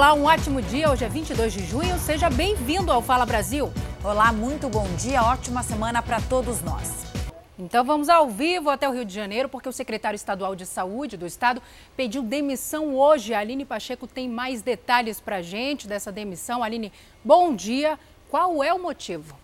Olá, um ótimo dia. Hoje é 22 de junho. Seja bem-vindo ao Fala Brasil. Olá, muito bom dia. Ótima semana para todos nós. Então vamos ao vivo até o Rio de Janeiro, porque o secretário estadual de saúde do estado pediu demissão hoje. A Aline Pacheco tem mais detalhes para a gente dessa demissão. Aline, bom dia. Qual é o motivo?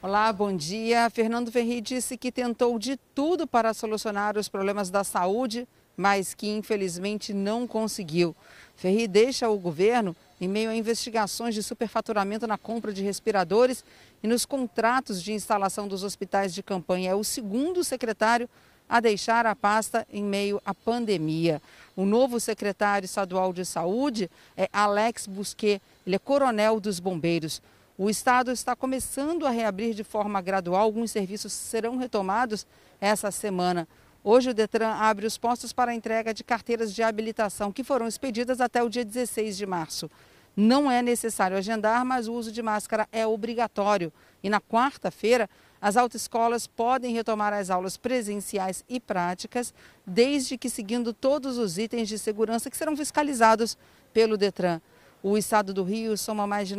Olá, bom dia. Fernando Ferri disse que tentou de tudo para solucionar os problemas da saúde, mas que infelizmente não conseguiu. Ferri deixa o governo em meio a investigações de superfaturamento na compra de respiradores e nos contratos de instalação dos hospitais de campanha. É o segundo secretário a deixar a pasta em meio à pandemia. O novo secretário estadual de saúde é Alex Busquet, ele é coronel dos bombeiros. O Estado está começando a reabrir de forma gradual. Alguns serviços serão retomados essa semana. Hoje, o Detran abre os postos para a entrega de carteiras de habilitação, que foram expedidas até o dia 16 de março. Não é necessário agendar, mas o uso de máscara é obrigatório. E na quarta-feira, as autoescolas podem retomar as aulas presenciais e práticas, desde que seguindo todos os itens de segurança que serão fiscalizados pelo Detran. O estado do Rio soma mais de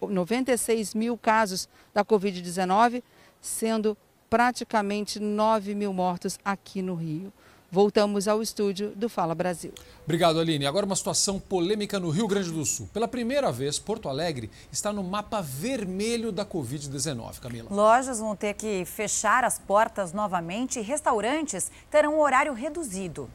96 mil casos da Covid-19, sendo praticamente 9 mil mortos aqui no Rio. Voltamos ao estúdio do Fala Brasil. Obrigado, Aline. Agora uma situação polêmica no Rio Grande do Sul. Pela primeira vez, Porto Alegre está no mapa vermelho da Covid-19, Camila. Lojas vão ter que fechar as portas novamente e restaurantes terão um horário reduzido.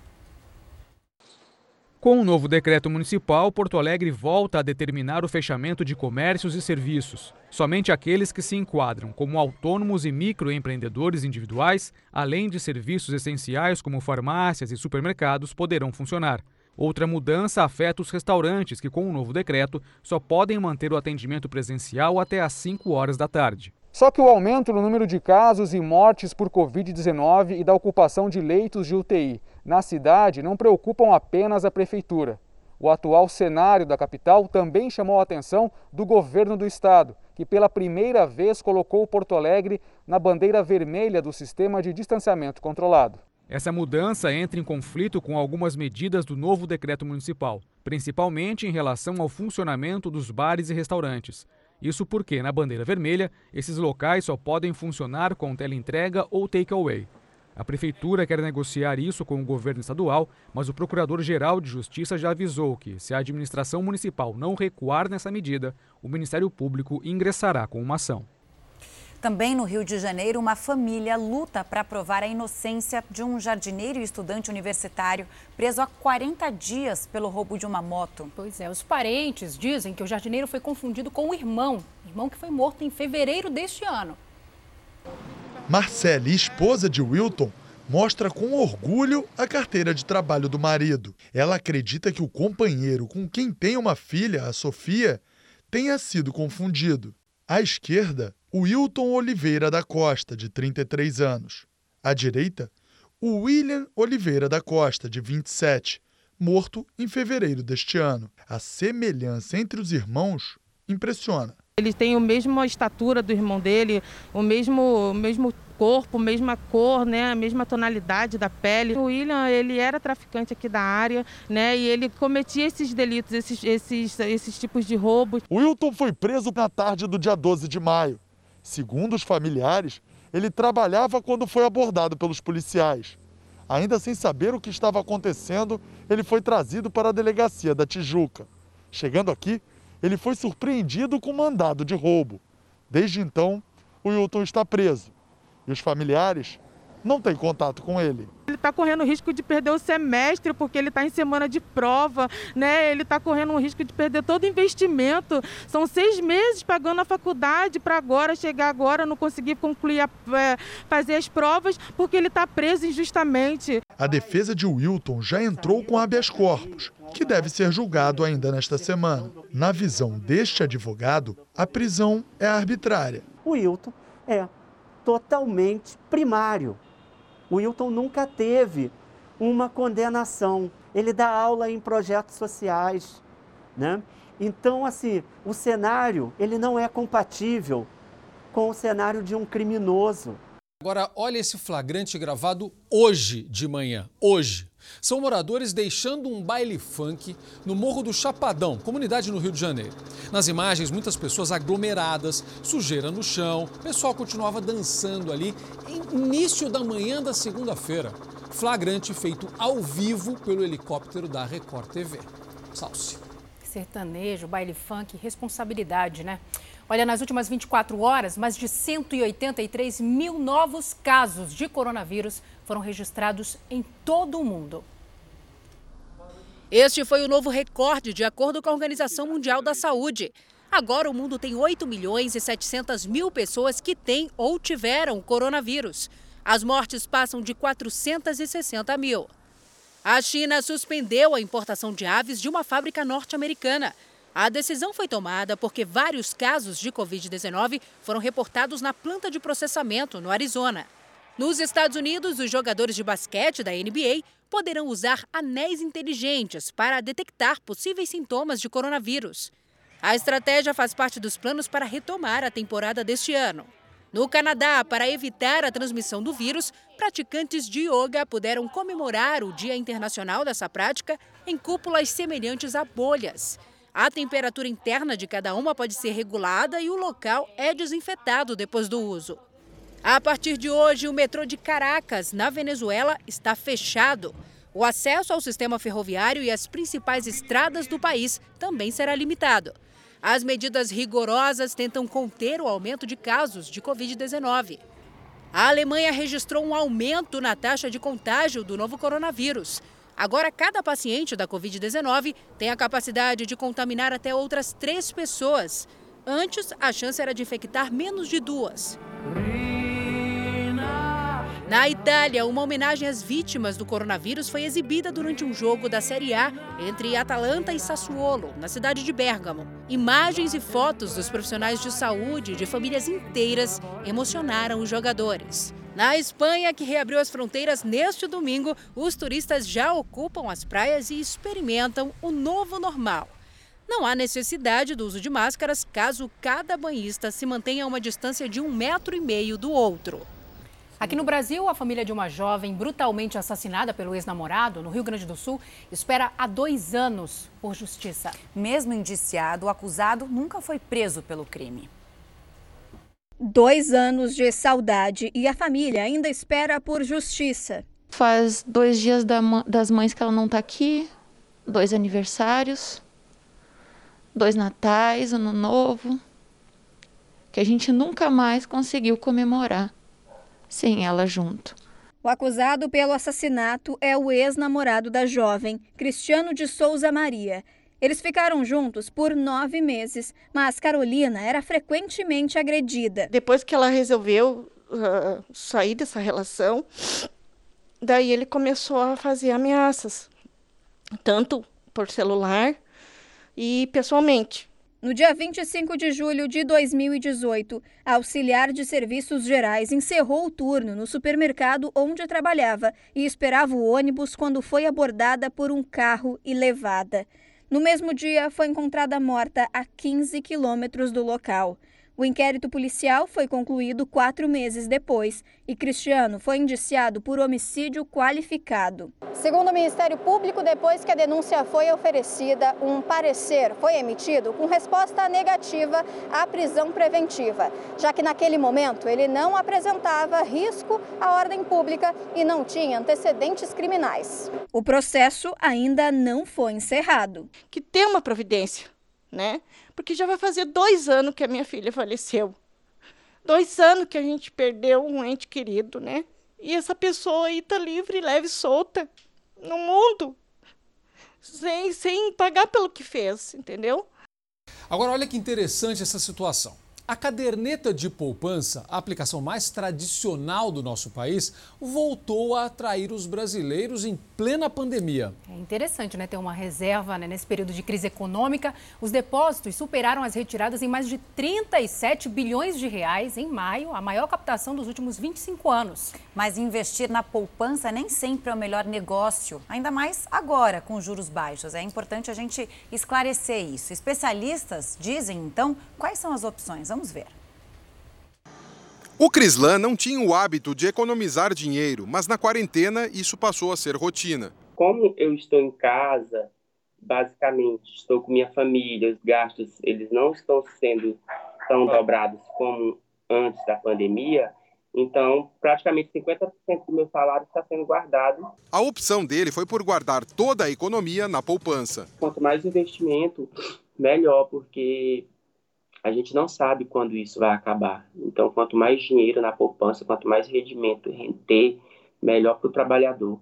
Com o novo decreto municipal, Porto Alegre volta a determinar o fechamento de comércios e serviços. Somente aqueles que se enquadram como autônomos e microempreendedores individuais, além de serviços essenciais como farmácias e supermercados, poderão funcionar. Outra mudança afeta os restaurantes, que, com o novo decreto, só podem manter o atendimento presencial até às 5 horas da tarde. Só que o aumento no número de casos e mortes por Covid-19 e da ocupação de leitos de UTI na cidade não preocupam apenas a prefeitura. O atual cenário da capital também chamou a atenção do governo do estado, que pela primeira vez colocou Porto Alegre na bandeira vermelha do sistema de distanciamento controlado. Essa mudança entra em conflito com algumas medidas do novo decreto municipal, principalmente em relação ao funcionamento dos bares e restaurantes. Isso porque, na bandeira vermelha, esses locais só podem funcionar com teleentrega ou takeaway. A prefeitura quer negociar isso com o governo estadual, mas o procurador-geral de Justiça já avisou que, se a administração municipal não recuar nessa medida, o Ministério Público ingressará com uma ação. Também no Rio de Janeiro, uma família luta para provar a inocência de um jardineiro e estudante universitário preso há 40 dias pelo roubo de uma moto. Pois é, os parentes dizem que o jardineiro foi confundido com o irmão, irmão que foi morto em fevereiro deste ano. Marcele, esposa de Wilton, mostra com orgulho a carteira de trabalho do marido. Ela acredita que o companheiro com quem tem uma filha, a Sofia, tenha sido confundido. À esquerda, Wilton Oliveira da Costa, de 33 anos. À direita, o William Oliveira da Costa, de 27, morto em fevereiro deste ano. A semelhança entre os irmãos impressiona. Ele tem a mesma estatura do irmão dele, o mesmo, o mesmo corpo, mesma cor, né, a mesma tonalidade da pele. O William, ele era traficante aqui da área, né, e ele cometia esses delitos, esses, esses, esses tipos de roubos. Wilton foi preso na tarde do dia 12 de maio. Segundo os familiares, ele trabalhava quando foi abordado pelos policiais. Ainda sem saber o que estava acontecendo, ele foi trazido para a delegacia da Tijuca. Chegando aqui, ele foi surpreendido com mandado de roubo. Desde então, o Wilton está preso e os familiares não têm contato com ele. Ele está correndo o risco de perder o semestre porque ele está em semana de prova, né? Ele está correndo o risco de perder todo o investimento. São seis meses pagando a faculdade para agora chegar agora não conseguir concluir a, é, fazer as provas porque ele está preso injustamente. A defesa de Wilton já entrou com habeas corpus, que deve ser julgado ainda nesta semana. Na visão deste advogado, a prisão é arbitrária. O Wilton é totalmente primário. O Wilton nunca teve uma condenação. Ele dá aula em projetos sociais, né? Então, assim, o cenário ele não é compatível com o cenário de um criminoso. Agora, olha esse flagrante gravado hoje de manhã. Hoje. São moradores deixando um baile funk no Morro do Chapadão, comunidade no Rio de Janeiro. Nas imagens, muitas pessoas aglomeradas, sujeira no chão, o pessoal continuava dançando ali, início da manhã da segunda-feira. Flagrante feito ao vivo pelo helicóptero da Record TV. Salse. Sertanejo, baile funk, responsabilidade, né? Olha, nas últimas 24 horas, mais de 183 mil novos casos de coronavírus foram registrados em todo o mundo. Este foi o novo recorde, de acordo com a Organização Mundial da Saúde. Agora o mundo tem 8 milhões e 700 mil pessoas que têm ou tiveram coronavírus. As mortes passam de 460 mil. A China suspendeu a importação de aves de uma fábrica norte-americana. A decisão foi tomada porque vários casos de Covid-19 foram reportados na planta de processamento, no Arizona. Nos Estados Unidos, os jogadores de basquete da NBA poderão usar anéis inteligentes para detectar possíveis sintomas de coronavírus. A estratégia faz parte dos planos para retomar a temporada deste ano. No Canadá, para evitar a transmissão do vírus, praticantes de yoga puderam comemorar o Dia Internacional dessa prática em cúpulas semelhantes a bolhas. A temperatura interna de cada uma pode ser regulada e o local é desinfetado depois do uso. A partir de hoje, o metrô de Caracas, na Venezuela, está fechado. O acesso ao sistema ferroviário e às principais estradas do país também será limitado. As medidas rigorosas tentam conter o aumento de casos de Covid-19. A Alemanha registrou um aumento na taxa de contágio do novo coronavírus. Agora, cada paciente da Covid-19 tem a capacidade de contaminar até outras três pessoas. Antes, a chance era de infectar menos de duas. Na Itália, uma homenagem às vítimas do coronavírus foi exibida durante um jogo da Série A entre Atalanta e Sassuolo, na cidade de Bergamo. Imagens e fotos dos profissionais de saúde de famílias inteiras emocionaram os jogadores. Na Espanha, que reabriu as fronteiras neste domingo, os turistas já ocupam as praias e experimentam o novo normal. Não há necessidade do uso de máscaras caso cada banhista se mantenha a uma distância de um metro e meio do outro. Aqui no Brasil, a família de uma jovem brutalmente assassinada pelo ex-namorado, no Rio Grande do Sul, espera há dois anos por justiça. Mesmo indiciado, o acusado nunca foi preso pelo crime. Dois anos de saudade e a família ainda espera por justiça. Faz dois dias das mães que ela não está aqui, dois aniversários, dois natais, ano novo, que a gente nunca mais conseguiu comemorar sem ela junto. O acusado pelo assassinato é o ex-namorado da jovem, Cristiano de Souza Maria. Eles ficaram juntos por nove meses, mas Carolina era frequentemente agredida. Depois que ela resolveu uh, sair dessa relação, daí ele começou a fazer ameaças, tanto por celular e pessoalmente. No dia 25 de julho de 2018, a auxiliar de serviços gerais encerrou o turno no supermercado onde trabalhava e esperava o ônibus quando foi abordada por um carro e levada. No mesmo dia, foi encontrada morta a 15 quilômetros do local. O inquérito policial foi concluído quatro meses depois e Cristiano foi indiciado por homicídio qualificado. Segundo o Ministério Público, depois que a denúncia foi oferecida, um parecer foi emitido com resposta negativa à prisão preventiva, já que naquele momento ele não apresentava risco à ordem pública e não tinha antecedentes criminais. O processo ainda não foi encerrado. Que tem uma providência, né? porque já vai fazer dois anos que a minha filha faleceu. Dois anos que a gente perdeu um ente querido, né? E essa pessoa aí tá livre, leve e solta no mundo, sem, sem pagar pelo que fez, entendeu? Agora, olha que interessante essa situação. A caderneta de poupança, a aplicação mais tradicional do nosso país, voltou a atrair os brasileiros em plena pandemia. É interessante, né? Ter uma reserva né? nesse período de crise econômica. Os depósitos superaram as retiradas em mais de 37 bilhões de reais em maio, a maior captação dos últimos 25 anos. Mas investir na poupança nem sempre é o melhor negócio, ainda mais agora, com juros baixos. É importante a gente esclarecer isso. Especialistas dizem, então, quais são as opções. Vamos ver. O Crislan não tinha o hábito de economizar dinheiro, mas na quarentena isso passou a ser rotina. Como eu estou em casa, basicamente estou com minha família, os gastos eles não estão sendo tão dobrados como antes da pandemia, então, praticamente 50% do meu salário está sendo guardado. A opção dele foi por guardar toda a economia na poupança. Quanto mais investimento, melhor, porque a gente não sabe quando isso vai acabar. Então, quanto mais dinheiro na poupança, quanto mais rendimento render, melhor para o trabalhador.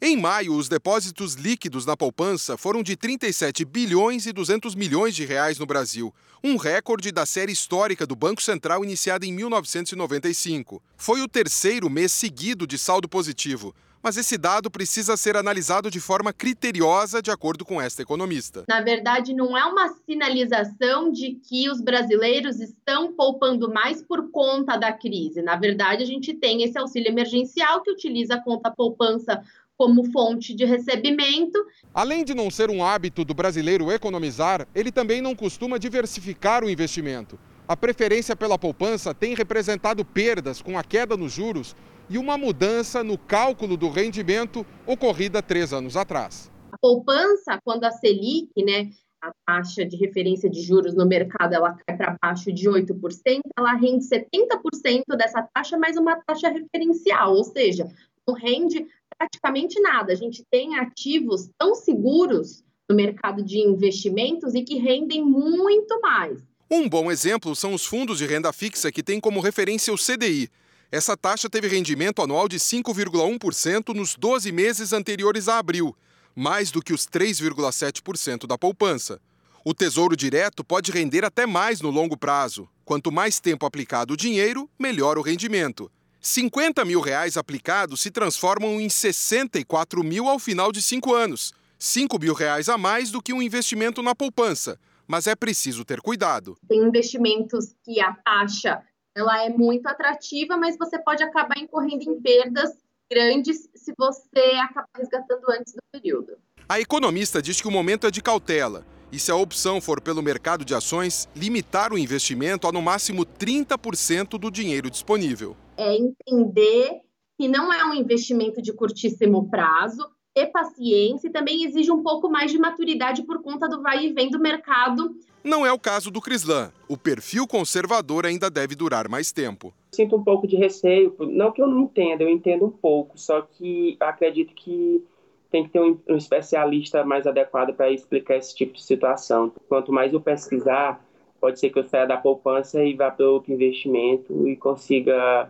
Em maio, os depósitos líquidos na poupança foram de 37 bilhões e 200 milhões de reais no Brasil, um recorde da série histórica do Banco Central iniciada em 1995. Foi o terceiro mês seguido de saldo positivo, mas esse dado precisa ser analisado de forma criteriosa, de acordo com esta economista. Na verdade, não é uma sinalização de que os brasileiros estão poupando mais por conta da crise. Na verdade, a gente tem esse auxílio emergencial que utiliza a conta poupança como fonte de recebimento. Além de não ser um hábito do brasileiro economizar, ele também não costuma diversificar o investimento. A preferência pela poupança tem representado perdas com a queda nos juros e uma mudança no cálculo do rendimento ocorrida três anos atrás. A poupança, quando a Selic, né, a taxa de referência de juros no mercado, ela cai para baixo de 8%, ela rende 70% dessa taxa mais uma taxa referencial, ou seja, não rende praticamente nada. A gente tem ativos tão seguros no mercado de investimentos e que rendem muito mais. Um bom exemplo são os fundos de renda fixa que têm como referência o CDI. Essa taxa teve rendimento anual de 5,1% nos 12 meses anteriores a abril, mais do que os 3,7% da poupança. O Tesouro Direto pode render até mais no longo prazo. Quanto mais tempo aplicado o dinheiro, melhor o rendimento. 50 mil reais aplicados se transformam em 64 mil ao final de cinco anos. 5 mil reais a mais do que um investimento na poupança. Mas é preciso ter cuidado. Tem investimentos que a taxa ela é muito atrativa, mas você pode acabar incorrendo em perdas grandes se você acabar resgatando antes do período. A economista diz que o momento é de cautela e se a opção for pelo mercado de ações, limitar o investimento a no máximo 30% do dinheiro disponível. É entender que não é um investimento de curtíssimo prazo, ter paciência e também exige um pouco mais de maturidade por conta do vai e vem do mercado. Não é o caso do Crislan. O perfil conservador ainda deve durar mais tempo. Sinto um pouco de receio, não que eu não entenda, eu entendo um pouco, só que acredito que tem que ter um, um especialista mais adequado para explicar esse tipo de situação. Quanto mais eu pesquisar, pode ser que eu saia da poupança e vá para outro investimento e consiga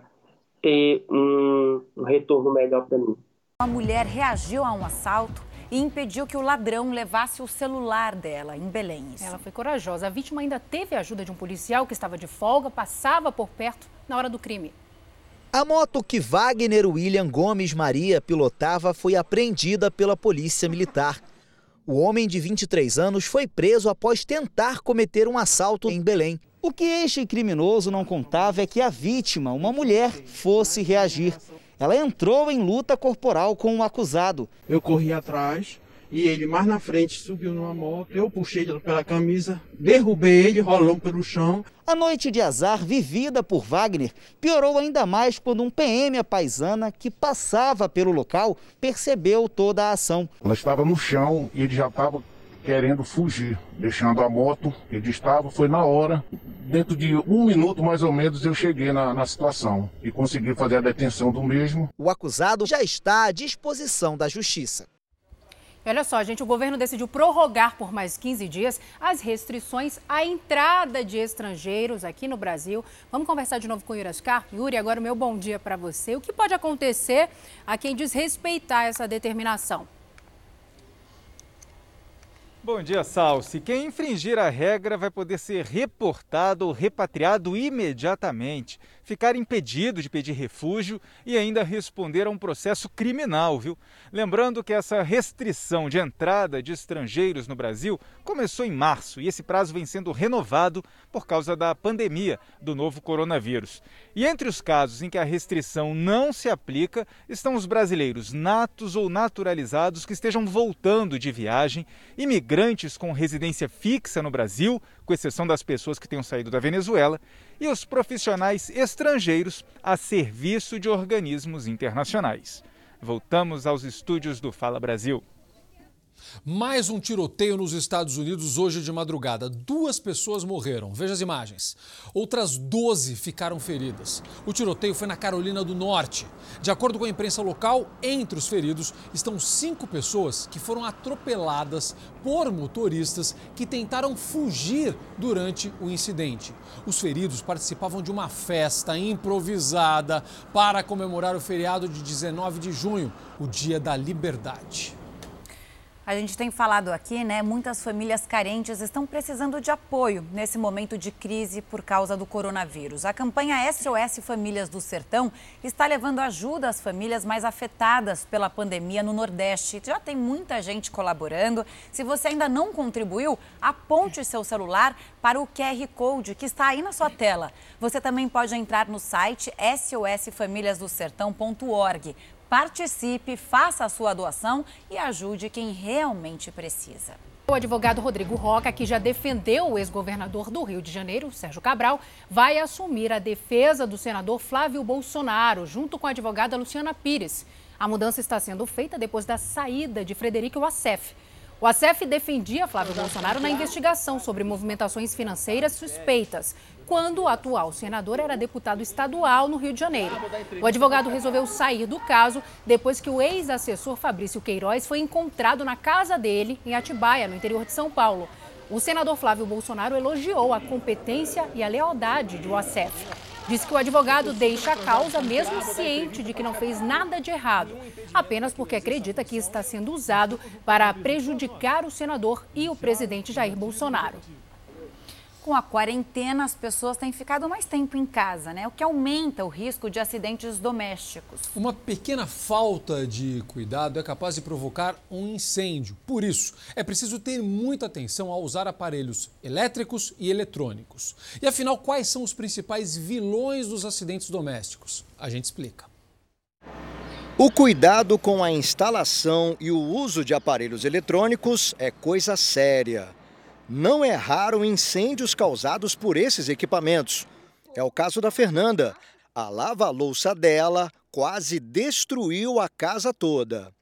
ter um, um retorno melhor para mim. Uma mulher reagiu a um assalto e impediu que o ladrão levasse o celular dela em Belém. Isso. Ela foi corajosa. A vítima ainda teve a ajuda de um policial que estava de folga, passava por perto na hora do crime. A moto que Wagner William Gomes Maria pilotava foi apreendida pela Polícia Militar. O homem de 23 anos foi preso após tentar cometer um assalto em Belém. O que este criminoso não contava é que a vítima, uma mulher, fosse reagir. Ela entrou em luta corporal com o acusado. Eu corri atrás, e ele mais na frente subiu numa moto, eu puxei ele pela camisa, derrubei ele, rolou pelo chão. A noite de azar vivida por Wagner piorou ainda mais quando um PM paisana que passava pelo local percebeu toda a ação. Ela estava no chão e ele já estava querendo fugir, deixando a moto. Ele estava, foi na hora. Dentro de um minuto mais ou menos eu cheguei na, na situação e consegui fazer a detenção do mesmo. O acusado já está à disposição da justiça. E olha só, gente, o governo decidiu prorrogar por mais 15 dias as restrições à entrada de estrangeiros aqui no Brasil. Vamos conversar de novo com o Yuri Ascar. Yuri, agora o meu bom dia para você. O que pode acontecer a quem desrespeitar essa determinação? Bom dia, Salsi. Quem infringir a regra vai poder ser reportado ou repatriado imediatamente, ficar impedido de pedir refúgio e ainda responder a um processo criminal, viu? Lembrando que essa restrição de entrada de estrangeiros no Brasil começou em março e esse prazo vem sendo renovado por causa da pandemia do novo coronavírus. E entre os casos em que a restrição não se aplica estão os brasileiros natos ou naturalizados que estejam voltando de viagem, imigrantes imigrantes com residência fixa no Brasil, com exceção das pessoas que tenham saído da Venezuela, e os profissionais estrangeiros a serviço de organismos internacionais. Voltamos aos estúdios do Fala Brasil. Mais um tiroteio nos Estados Unidos hoje de madrugada. Duas pessoas morreram. Veja as imagens. Outras 12 ficaram feridas. O tiroteio foi na Carolina do Norte. De acordo com a imprensa local, entre os feridos estão cinco pessoas que foram atropeladas por motoristas que tentaram fugir durante o incidente. Os feridos participavam de uma festa improvisada para comemorar o feriado de 19 de junho, o Dia da Liberdade. A gente tem falado aqui, né? Muitas famílias carentes estão precisando de apoio nesse momento de crise por causa do coronavírus. A campanha SOS Famílias do Sertão está levando ajuda às famílias mais afetadas pela pandemia no Nordeste. Já tem muita gente colaborando. Se você ainda não contribuiu, aponte seu celular para o QR Code que está aí na sua tela. Você também pode entrar no site sosfamiliasdosertão.org Participe, faça a sua doação e ajude quem realmente precisa. O advogado Rodrigo Roca, que já defendeu o ex-governador do Rio de Janeiro, Sérgio Cabral, vai assumir a defesa do senador Flávio Bolsonaro, junto com a advogada Luciana Pires. A mudança está sendo feita depois da saída de Frederico Wassef. O ACF defendia Flávio Bolsonaro na investigação sobre movimentações financeiras suspeitas quando o atual senador era deputado estadual no Rio de Janeiro. O advogado resolveu sair do caso depois que o ex-assessor Fabrício Queiroz foi encontrado na casa dele, em Atibaia, no interior de São Paulo. O senador Flávio Bolsonaro elogiou a competência e a lealdade de Wassef. Disse que o advogado deixa a causa mesmo ciente de que não fez nada de errado, apenas porque acredita que está sendo usado para prejudicar o senador e o presidente Jair Bolsonaro. Com a quarentena, as pessoas têm ficado mais tempo em casa, né? O que aumenta o risco de acidentes domésticos. Uma pequena falta de cuidado é capaz de provocar um incêndio. Por isso, é preciso ter muita atenção ao usar aparelhos elétricos e eletrônicos. E afinal, quais são os principais vilões dos acidentes domésticos? A gente explica. O cuidado com a instalação e o uso de aparelhos eletrônicos é coisa séria. Não é raro incêndios causados por esses equipamentos. É o caso da Fernanda. A lava-louça dela quase destruiu a casa toda.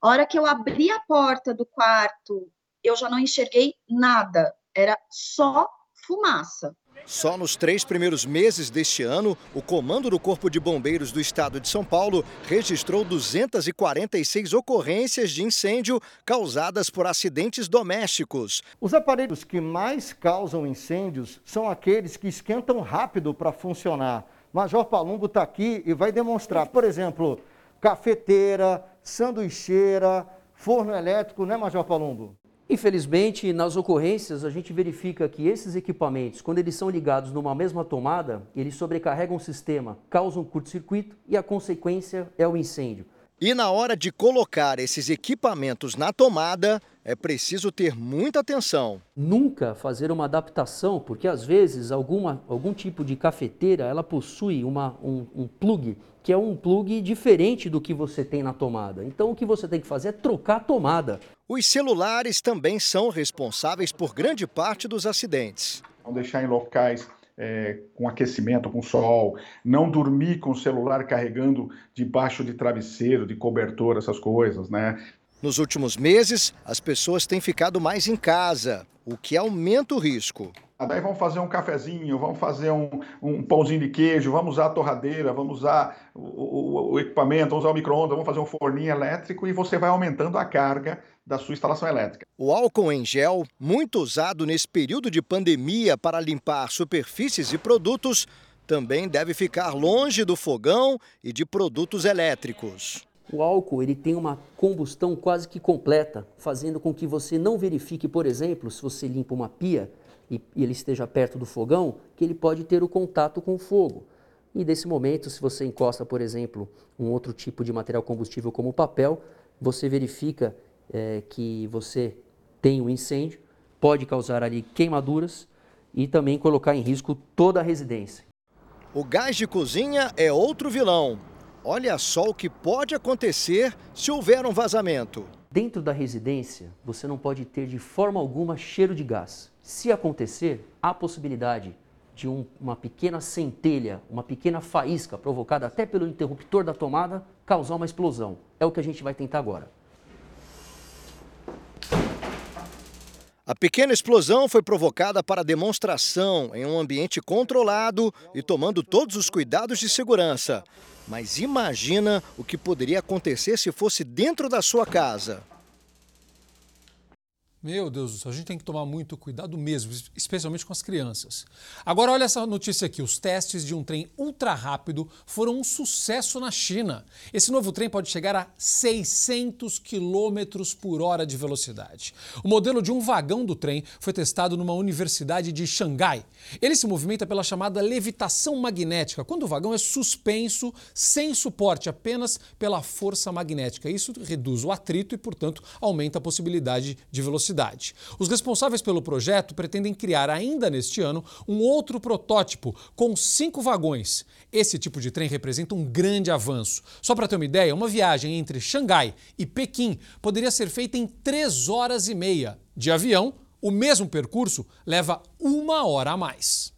A hora que eu abri a porta do quarto, eu já não enxerguei nada. Era só fumaça. Só nos três primeiros meses deste ano, o Comando do Corpo de Bombeiros do Estado de São Paulo registrou 246 ocorrências de incêndio causadas por acidentes domésticos. Os aparelhos que mais causam incêndios são aqueles que esquentam rápido para funcionar. Major Palumbo está aqui e vai demonstrar, por exemplo, cafeteira, sanduicheira, forno elétrico, né, Major Palumbo? Infelizmente, nas ocorrências, a gente verifica que esses equipamentos, quando eles são ligados numa mesma tomada, eles sobrecarregam o sistema, causam curto-circuito e a consequência é o incêndio. E na hora de colocar esses equipamentos na tomada, é preciso ter muita atenção. Nunca fazer uma adaptação, porque às vezes alguma, algum tipo de cafeteira ela possui uma, um, um plug que é um plug diferente do que você tem na tomada. Então o que você tem que fazer é trocar a tomada. Os celulares também são responsáveis por grande parte dos acidentes. Não deixar em locais é, com aquecimento, com sol, não dormir com o celular carregando debaixo de travesseiro, de cobertor, essas coisas, né? Nos últimos meses, as pessoas têm ficado mais em casa, o que aumenta o risco. Daí vamos fazer um cafezinho, vamos fazer um, um pãozinho de queijo, vamos usar a torradeira, vamos usar o, o, o equipamento, vamos usar o micro-ondas, vamos fazer um forninho elétrico e você vai aumentando a carga da sua instalação elétrica. O álcool em gel, muito usado nesse período de pandemia para limpar superfícies e produtos, também deve ficar longe do fogão e de produtos elétricos. O álcool ele tem uma combustão quase que completa, fazendo com que você não verifique, por exemplo, se você limpa uma pia e, e ele esteja perto do fogão, que ele pode ter o contato com o fogo. E nesse momento, se você encosta, por exemplo, um outro tipo de material combustível como papel, você verifica é, que você tem um incêndio, pode causar ali queimaduras e também colocar em risco toda a residência. O gás de cozinha é outro vilão. Olha só o que pode acontecer se houver um vazamento. Dentro da residência, você não pode ter de forma alguma cheiro de gás. Se acontecer, há possibilidade de um, uma pequena centelha, uma pequena faísca provocada até pelo interruptor da tomada causar uma explosão. É o que a gente vai tentar agora. A pequena explosão foi provocada para demonstração em um ambiente controlado e tomando todos os cuidados de segurança. Mas imagina o que poderia acontecer se fosse dentro da sua casa. Meu Deus do céu, a gente tem que tomar muito cuidado mesmo, especialmente com as crianças. Agora, olha essa notícia aqui: os testes de um trem ultra rápido foram um sucesso na China. Esse novo trem pode chegar a 600 km por hora de velocidade. O modelo de um vagão do trem foi testado numa universidade de Xangai. Ele se movimenta pela chamada levitação magnética, quando o vagão é suspenso sem suporte, apenas pela força magnética. Isso reduz o atrito e, portanto, aumenta a possibilidade de velocidade velocidade. Os responsáveis pelo projeto pretendem criar ainda neste ano um outro protótipo com cinco vagões. Esse tipo de trem representa um grande avanço. Só para ter uma ideia, uma viagem entre Xangai e Pequim poderia ser feita em três horas e meia. De avião, o mesmo percurso leva uma hora a mais.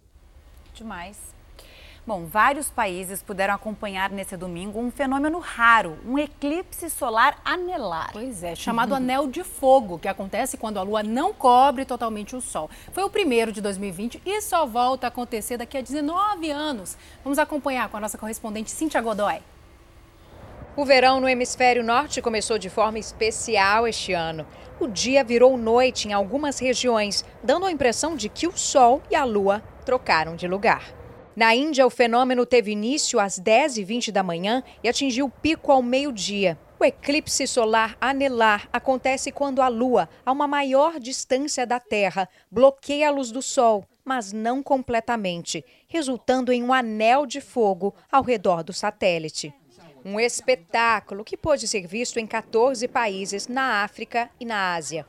Demais. Bom, vários países puderam acompanhar nesse domingo um fenômeno raro, um eclipse solar anelar. Pois é, chamado anel de fogo, que acontece quando a Lua não cobre totalmente o Sol. Foi o primeiro de 2020 e só volta a acontecer daqui a 19 anos. Vamos acompanhar com a nossa correspondente Cíntia Godoy. O verão no hemisfério norte começou de forma especial este ano. O dia virou noite em algumas regiões, dando a impressão de que o Sol e a Lua trocaram de lugar. Na Índia, o fenômeno teve início às 10h20 da manhã e atingiu pico ao meio-dia. O eclipse solar anelar acontece quando a Lua, a uma maior distância da Terra, bloqueia a luz do Sol, mas não completamente, resultando em um anel de fogo ao redor do satélite. Um espetáculo que pôde ser visto em 14 países na África e na Ásia.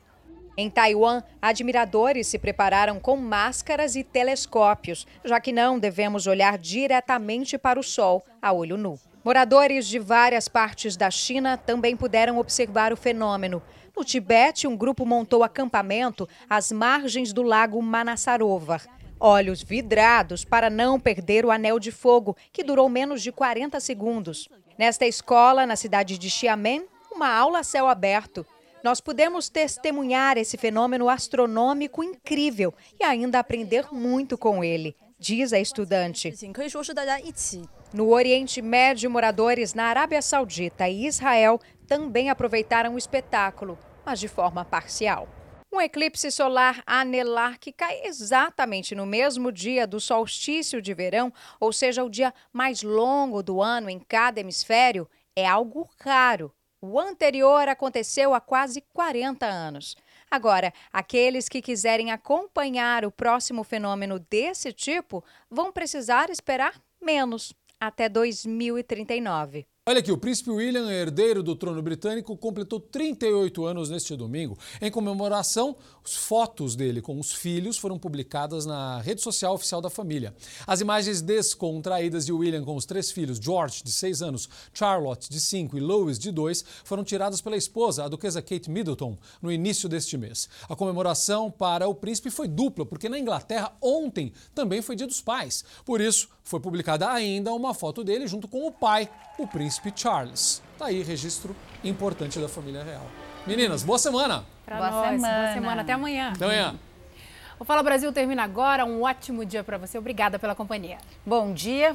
Em Taiwan, admiradores se prepararam com máscaras e telescópios, já que não devemos olhar diretamente para o sol a olho nu. Moradores de várias partes da China também puderam observar o fenômeno. No Tibete, um grupo montou acampamento às margens do lago Manasarovar. Olhos vidrados para não perder o anel de fogo, que durou menos de 40 segundos. Nesta escola, na cidade de Xiamen, uma aula a céu aberto. Nós pudemos testemunhar esse fenômeno astronômico incrível e ainda aprender muito com ele, diz a estudante. No Oriente Médio, moradores na Arábia Saudita e Israel também aproveitaram o espetáculo, mas de forma parcial. Um eclipse solar anelar que cai exatamente no mesmo dia do solstício de verão, ou seja, o dia mais longo do ano em cada hemisfério, é algo raro o anterior aconteceu há quase 40 anos. Agora, aqueles que quiserem acompanhar o próximo fenômeno desse tipo vão precisar esperar menos até 2039. Olha aqui, o príncipe William, herdeiro do trono britânico, completou 38 anos neste domingo. Em comemoração, as fotos dele com os filhos foram publicadas na rede social oficial da família. As imagens descontraídas de William com os três filhos, George, de 6 anos, Charlotte, de 5 e Louis, de 2, foram tiradas pela esposa, a duquesa Kate Middleton, no início deste mês. A comemoração para o príncipe foi dupla, porque na Inglaterra ontem também foi dia dos pais. Por isso, foi publicada ainda uma foto dele junto com o pai, o príncipe príncipe Charles. Tá aí, registro importante da família real. Meninas, boa semana! Pra boa nós, semana. boa semana. Até amanhã. Até amanhã. O Fala Brasil termina agora. Um ótimo dia para você. Obrigada pela companhia. Bom dia.